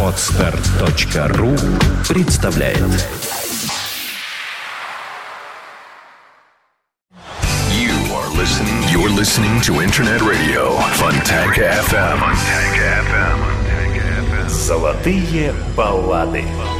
Отстар.ру представляет You are listening, you're listening to Internet Radio Funtech FM. Funtech FM. Золотые баллады. Золотые баллады.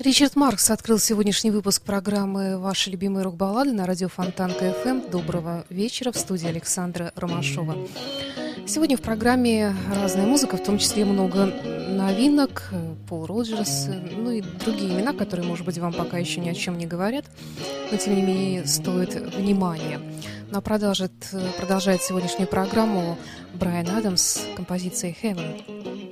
Ричард Маркс открыл сегодняшний выпуск программы «Ваши любимые рок-баллады» на радио Фонтанка ФМ. Доброго вечера в студии Александра Ромашова. Сегодня в программе разная музыка, в том числе много новинок, Пол Роджерс, ну и другие имена, которые, может быть, вам пока еще ни о чем не говорят, но тем не менее стоит внимания. Ну а продолжит, продолжает сегодняшнюю программу Брайан Адамс композицией «Heaven».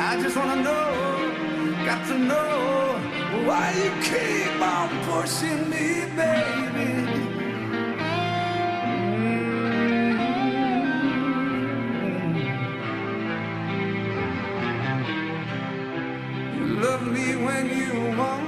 I just wanna know, got to know why you keep on pushing me, baby. Mm-hmm. You love me when you want.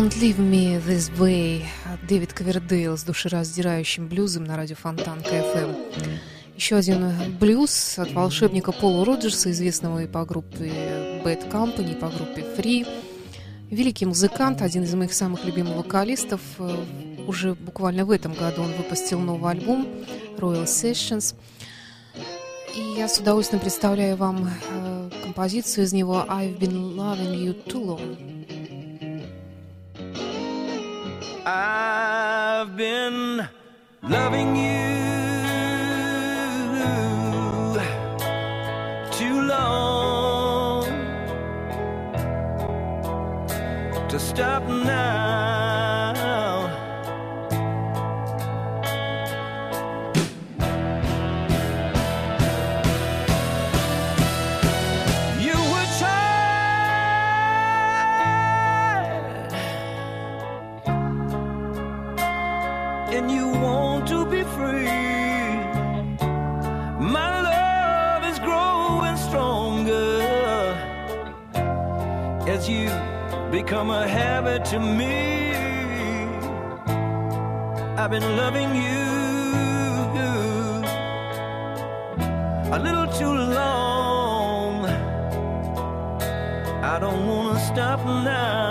Don't Leave Me This Way Дэвид Ковердейл с душераздирающим блюзом на радио Фонтанка FM. Еще один блюз от волшебника Пола Роджерса, известного и по группе Bad Company, и по группе Free. Великий музыкант, один из моих самых любимых вокалистов. Э, Уже буквально в этом году он выпустил новый альбом Royal Sessions. И я с удовольствием представляю вам э, композицию из него I've Been Loving You Too Long. I've been loving you too long to stop now. And you want to be free. My love is growing stronger as you become a habit to me. I've been loving you a little too long. I don't want to stop now.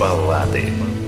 Баллады.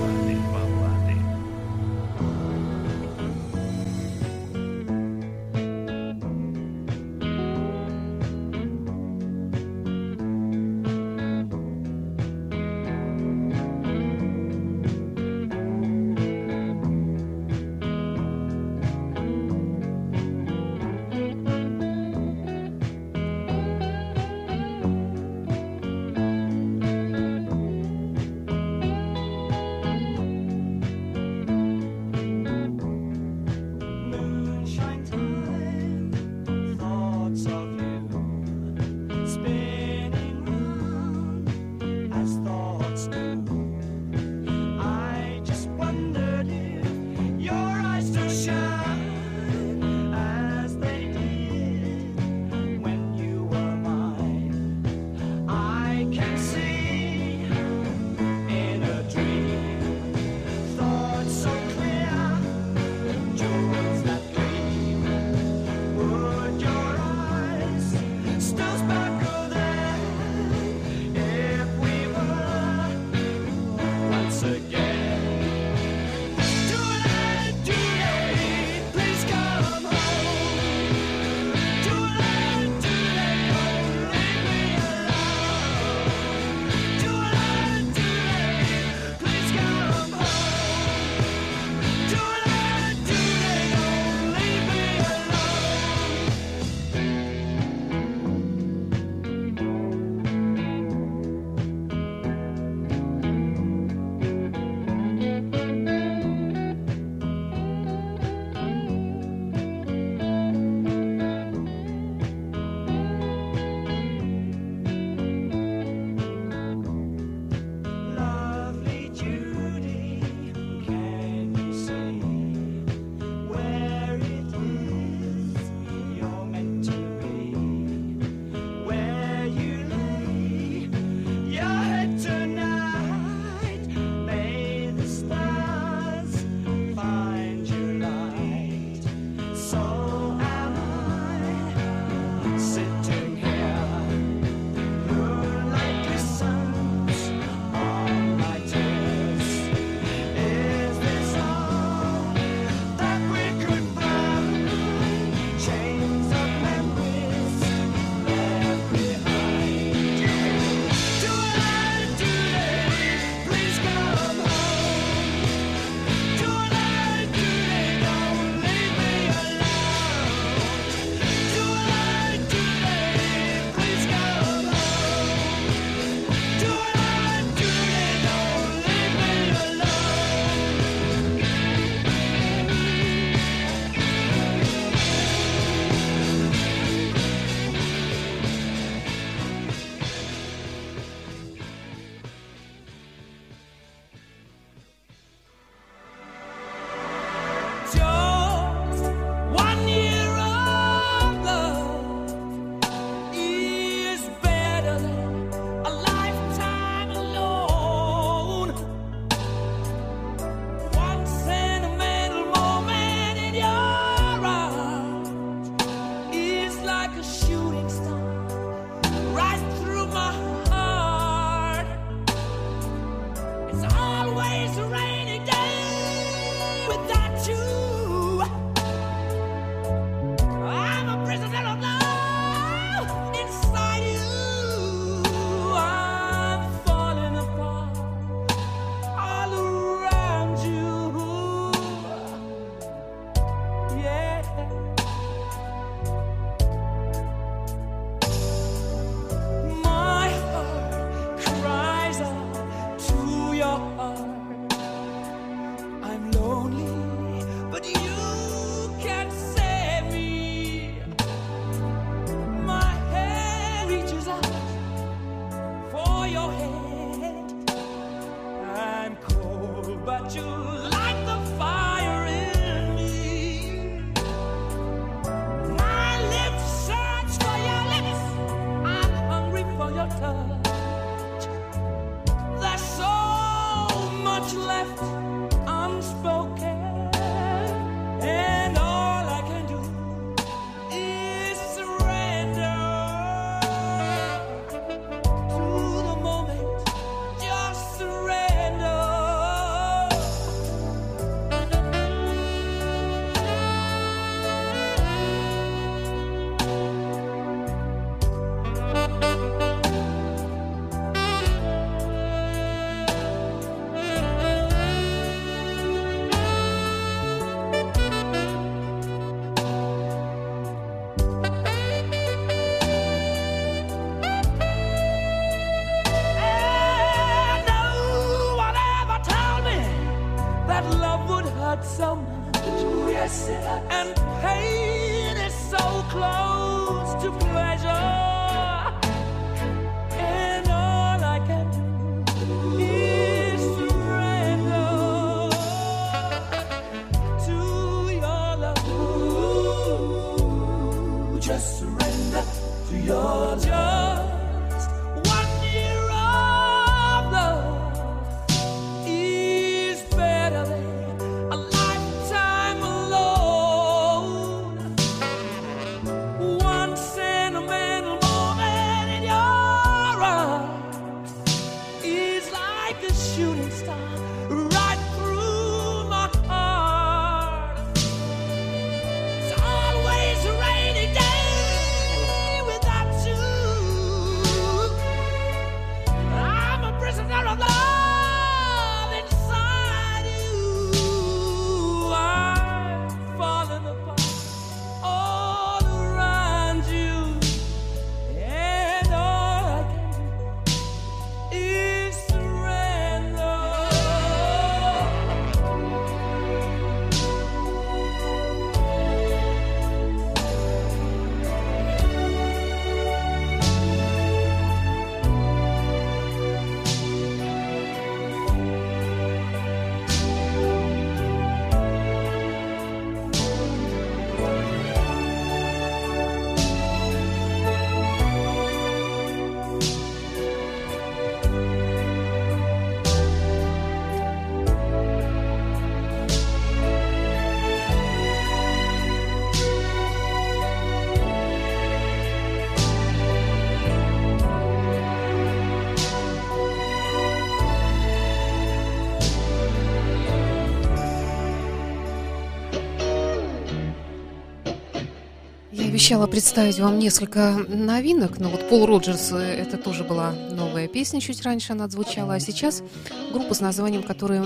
обещала представить вам несколько новинок, но вот Пол Роджерс, э, это тоже была новая песня, чуть раньше она звучала, а сейчас группа с названием, которая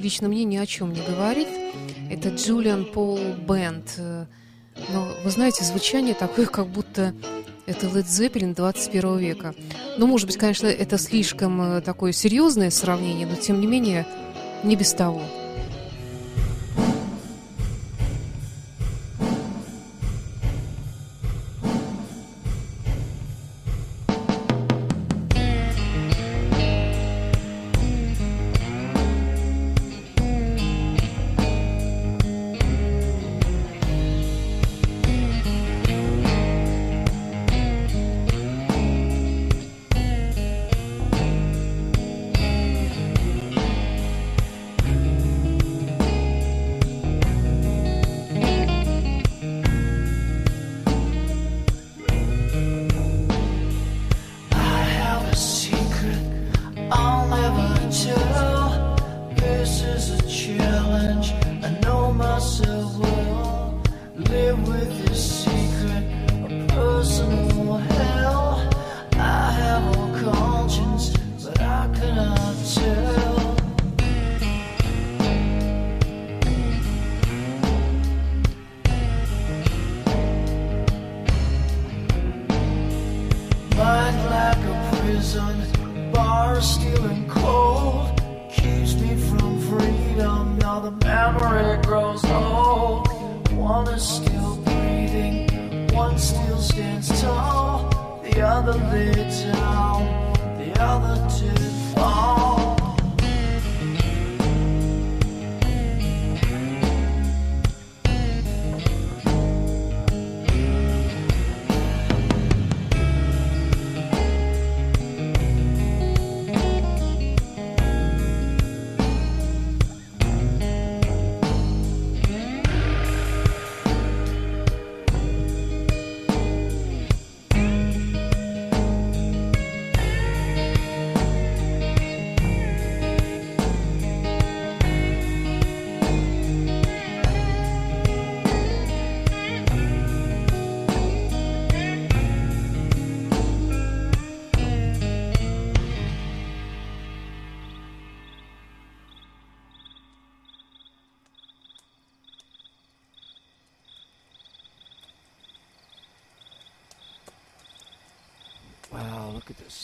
лично мне ни о чем не говорит, это Джулиан Пол Бенд. Но, вы знаете, звучание такое, как будто это Led Zeppelin 21 века. Ну, может быть, конечно, это слишком э, такое серьезное сравнение, но, тем не менее, не без того.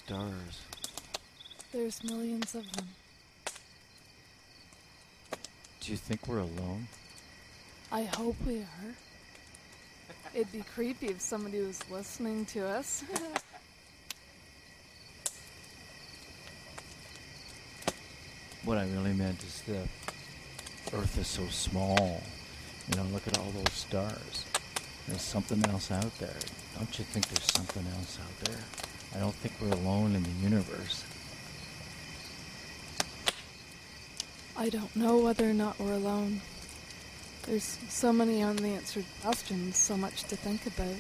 stars. There's millions of them. Do you think we're alone? I hope we are. It'd be creepy if somebody was listening to us. what I really meant is the Earth is so small. You know, look at all those stars. There's something else out there. Don't you think there's something else out there? I don't think we're alone in the universe. I don't know whether or not we're alone. There's so many unanswered questions, so much to think about.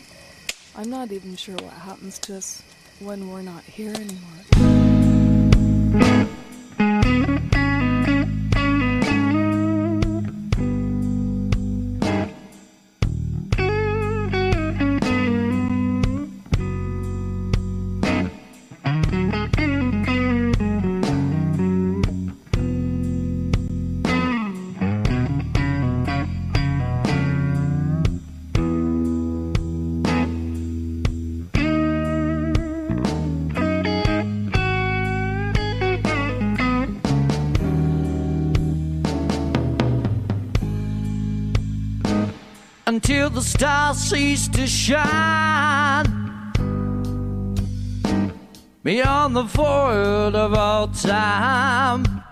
I'm not even sure what happens to us when we're not here anymore. The stars cease to shine. Beyond the void of all time.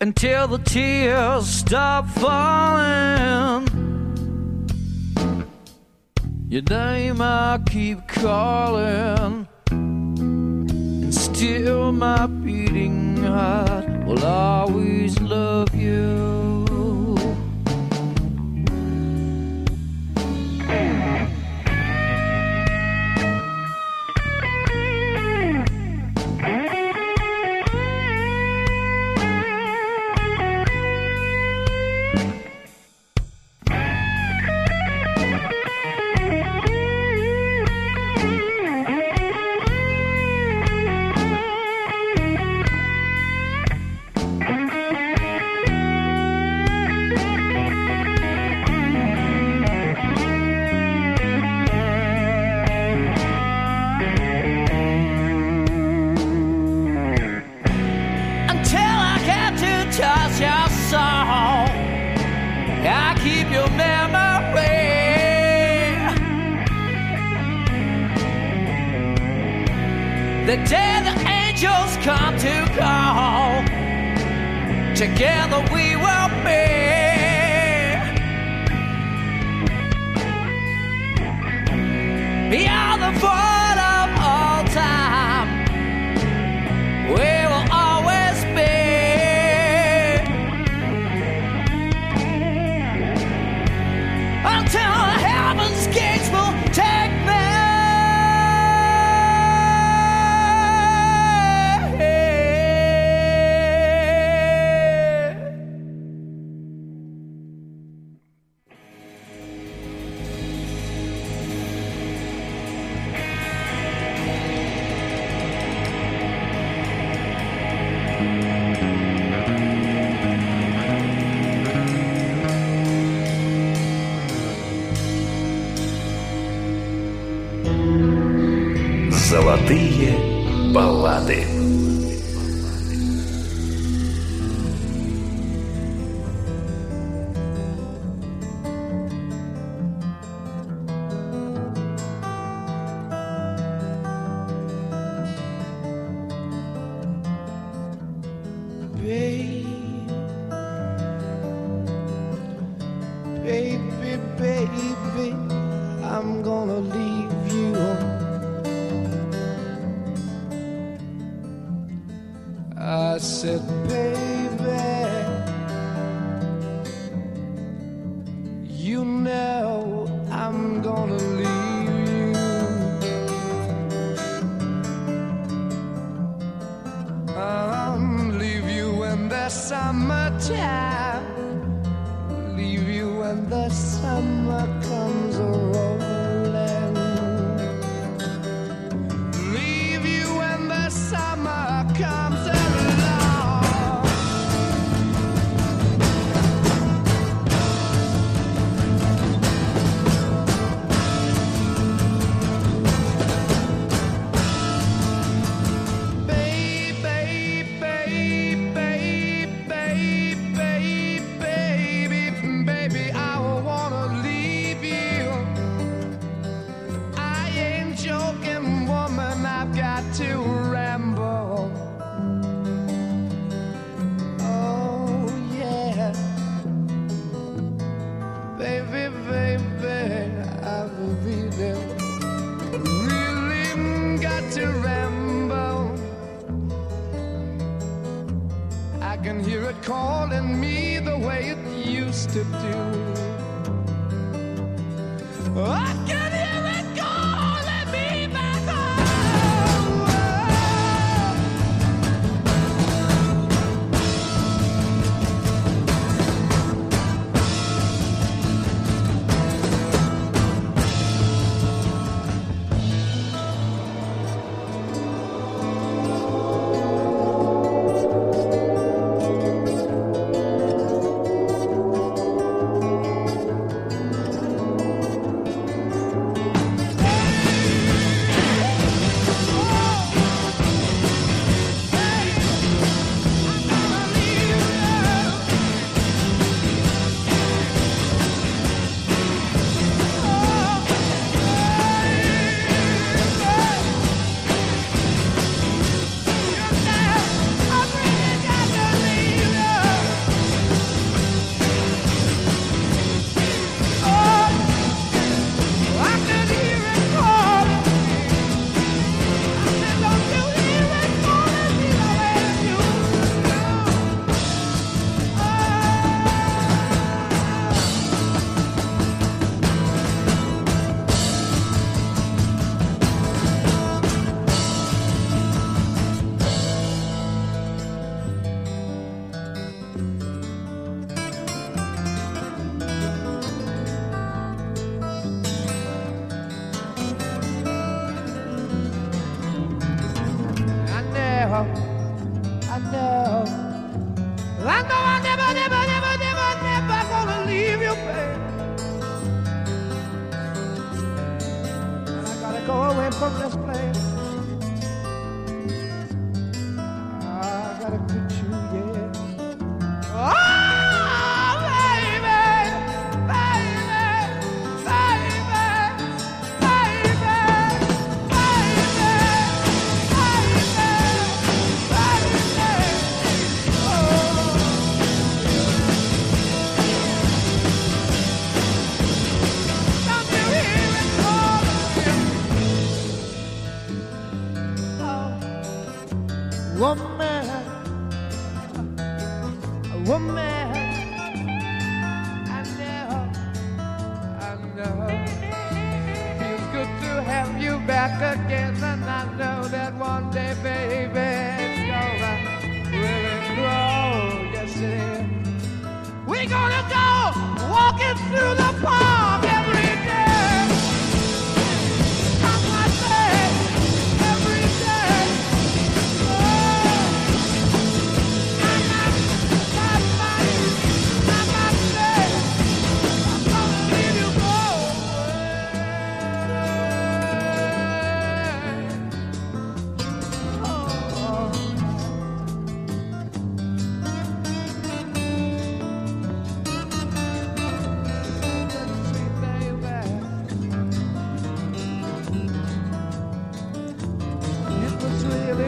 Until the tears stop falling. Your name I keep calling. And still my beating heart will always love you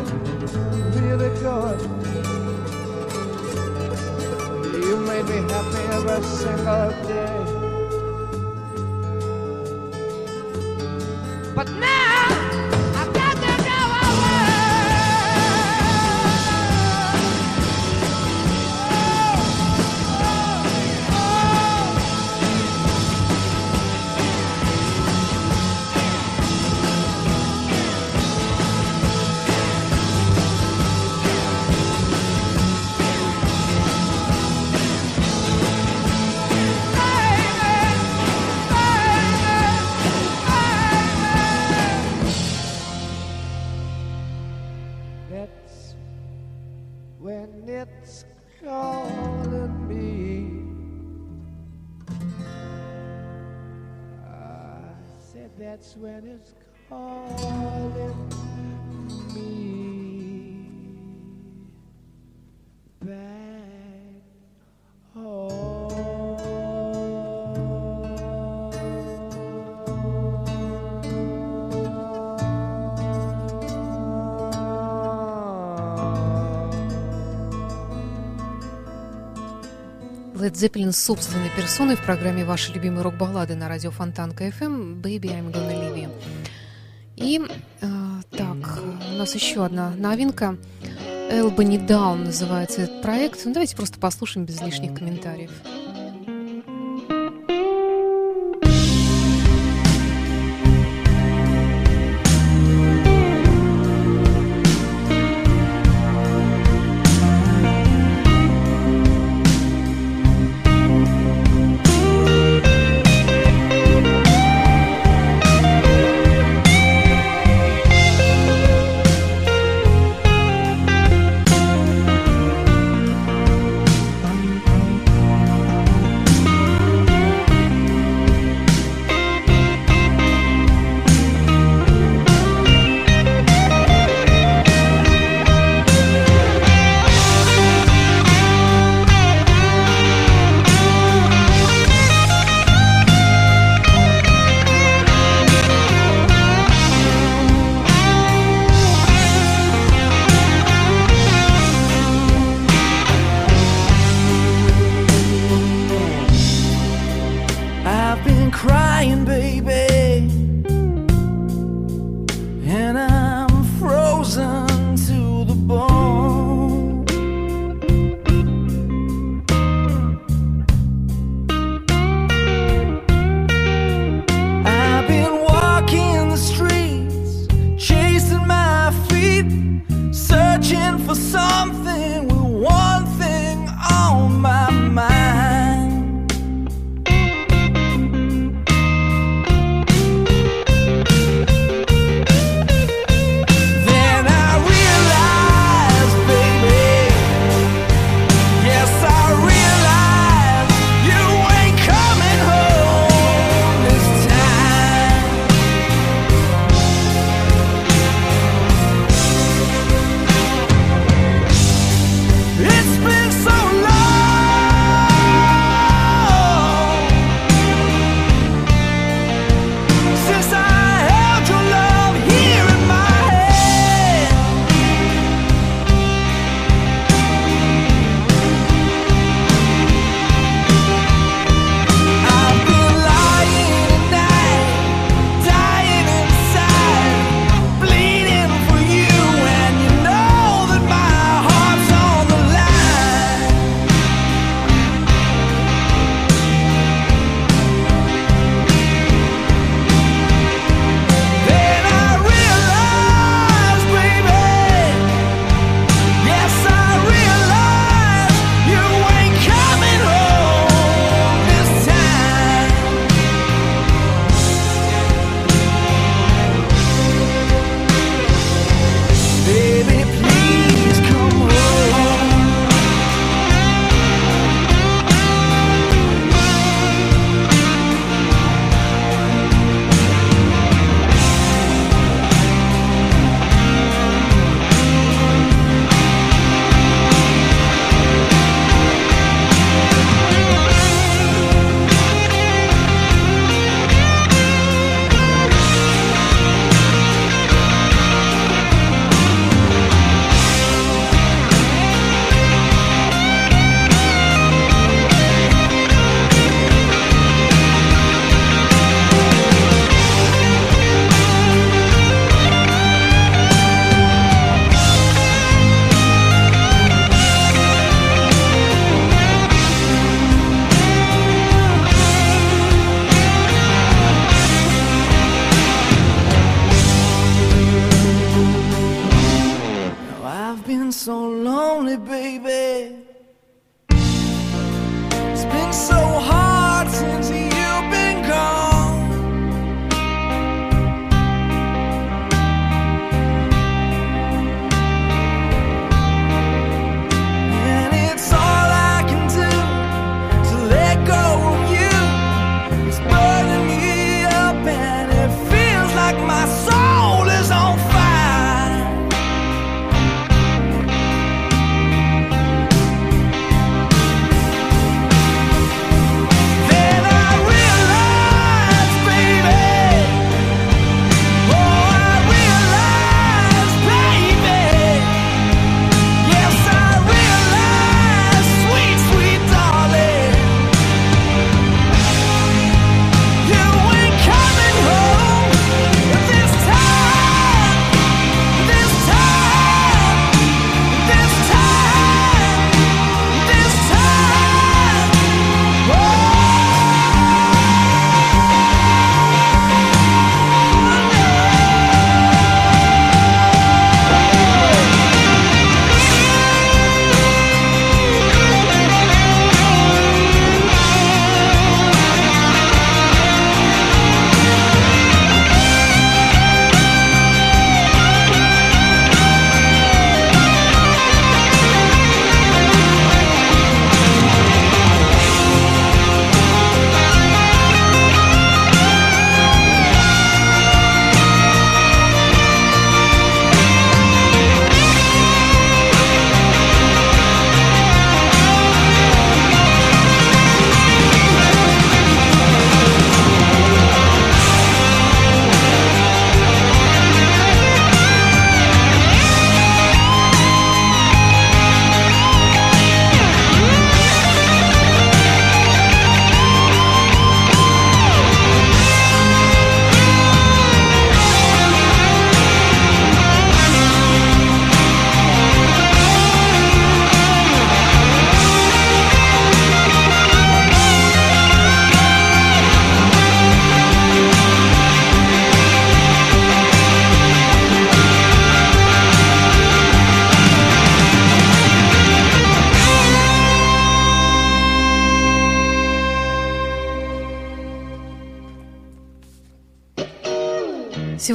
really good. You made me happy every single day. But now Зеппелин с собственной персоной в программе «Ваши любимые рок-баллады» на радио Фонтанка FM «Baby, I'm gonna leave you». И э, так, у нас еще одна новинка. «Elbany Down» называется этот проект. Ну, давайте просто послушаем без лишних комментариев.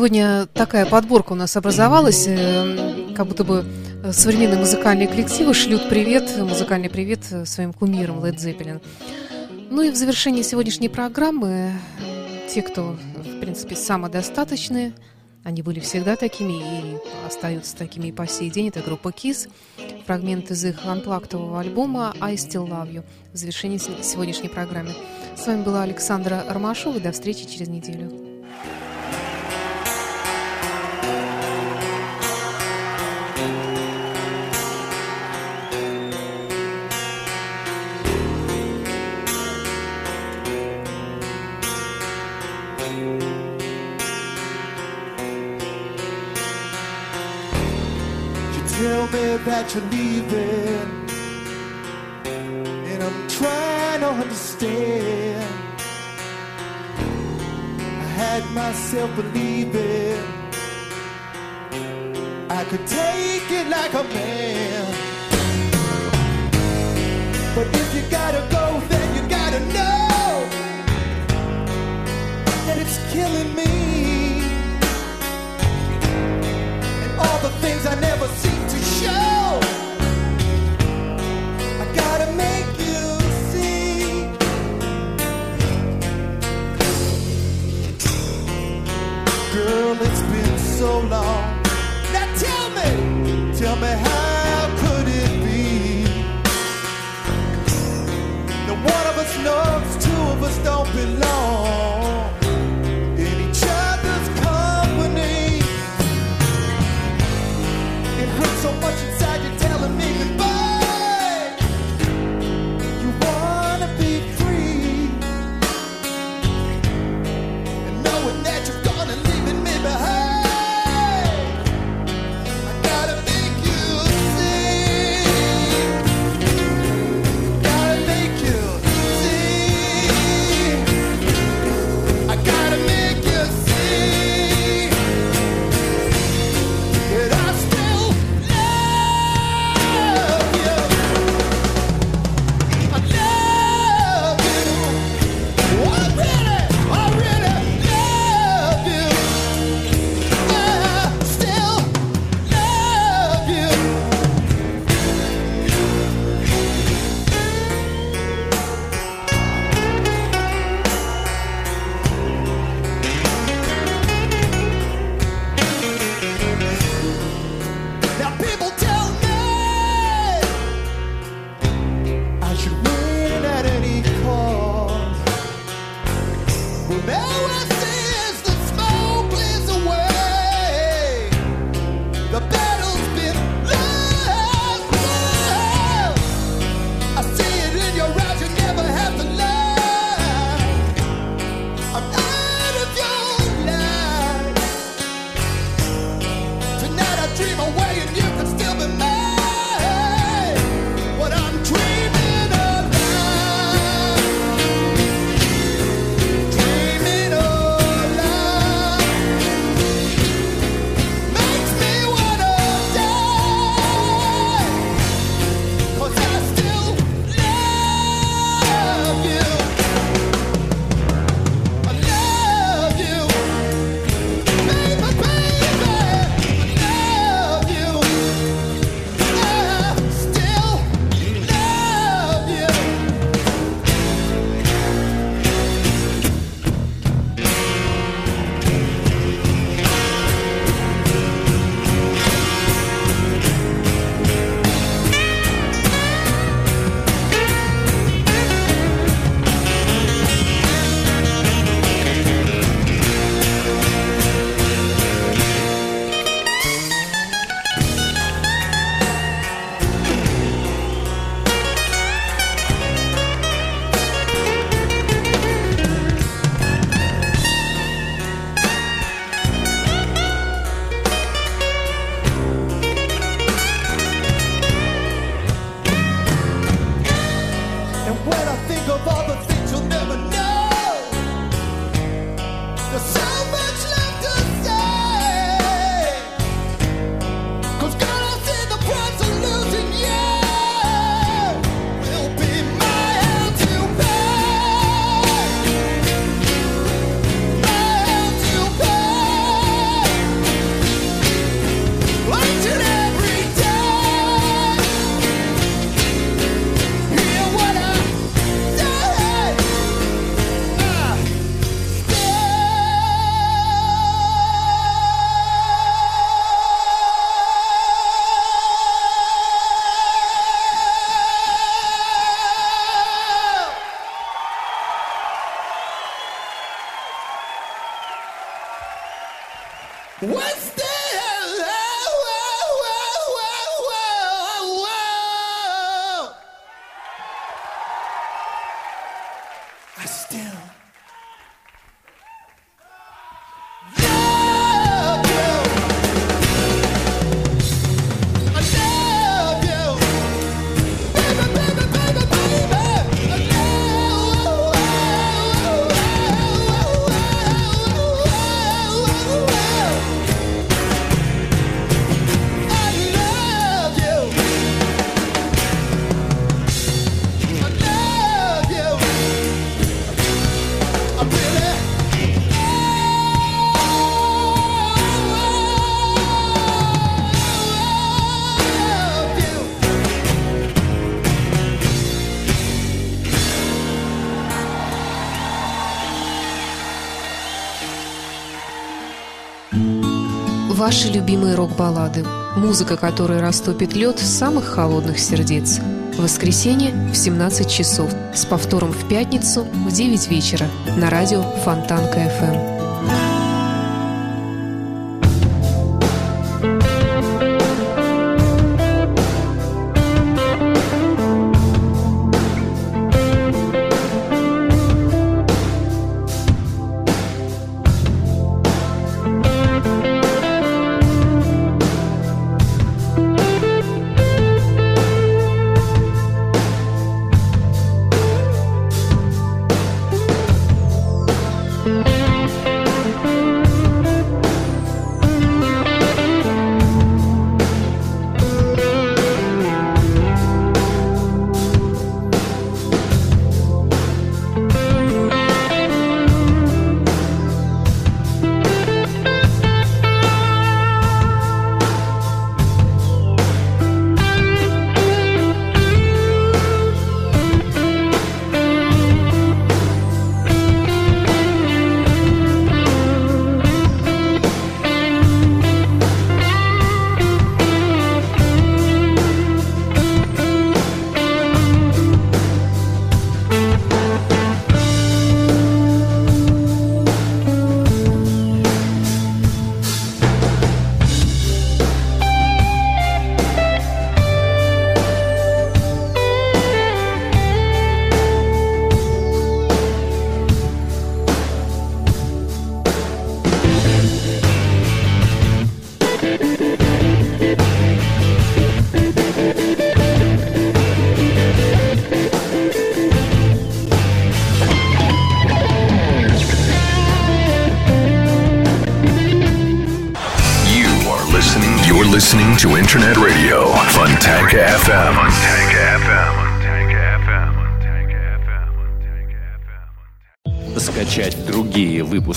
Сегодня такая подборка у нас образовалась, э, как будто бы э, современные музыкальные коллективы шлют привет, музыкальный привет э, своим кумирам Led Zeppelin. Ну и в завершении сегодняшней программы те, кто, в принципе, самодостаточные, они были всегда такими и остаются такими и по сей день. Это группа KISS, фрагмент из их анплактового альбома «I Still Love You» в завершении сегодняшней программы. С вами была Александра Ромашова. До встречи через неделю. that you're leaving. And I'm trying to understand. I had myself believing I could take it like a man. But if you gotta go, then you gotta know that it's killing me. Ваши любимые рок-баллады. Музыка, которая растопит лед самых холодных сердец. Воскресенье в 17 часов. С повтором в пятницу в 9 вечера. На радио Фонтанка ФМ.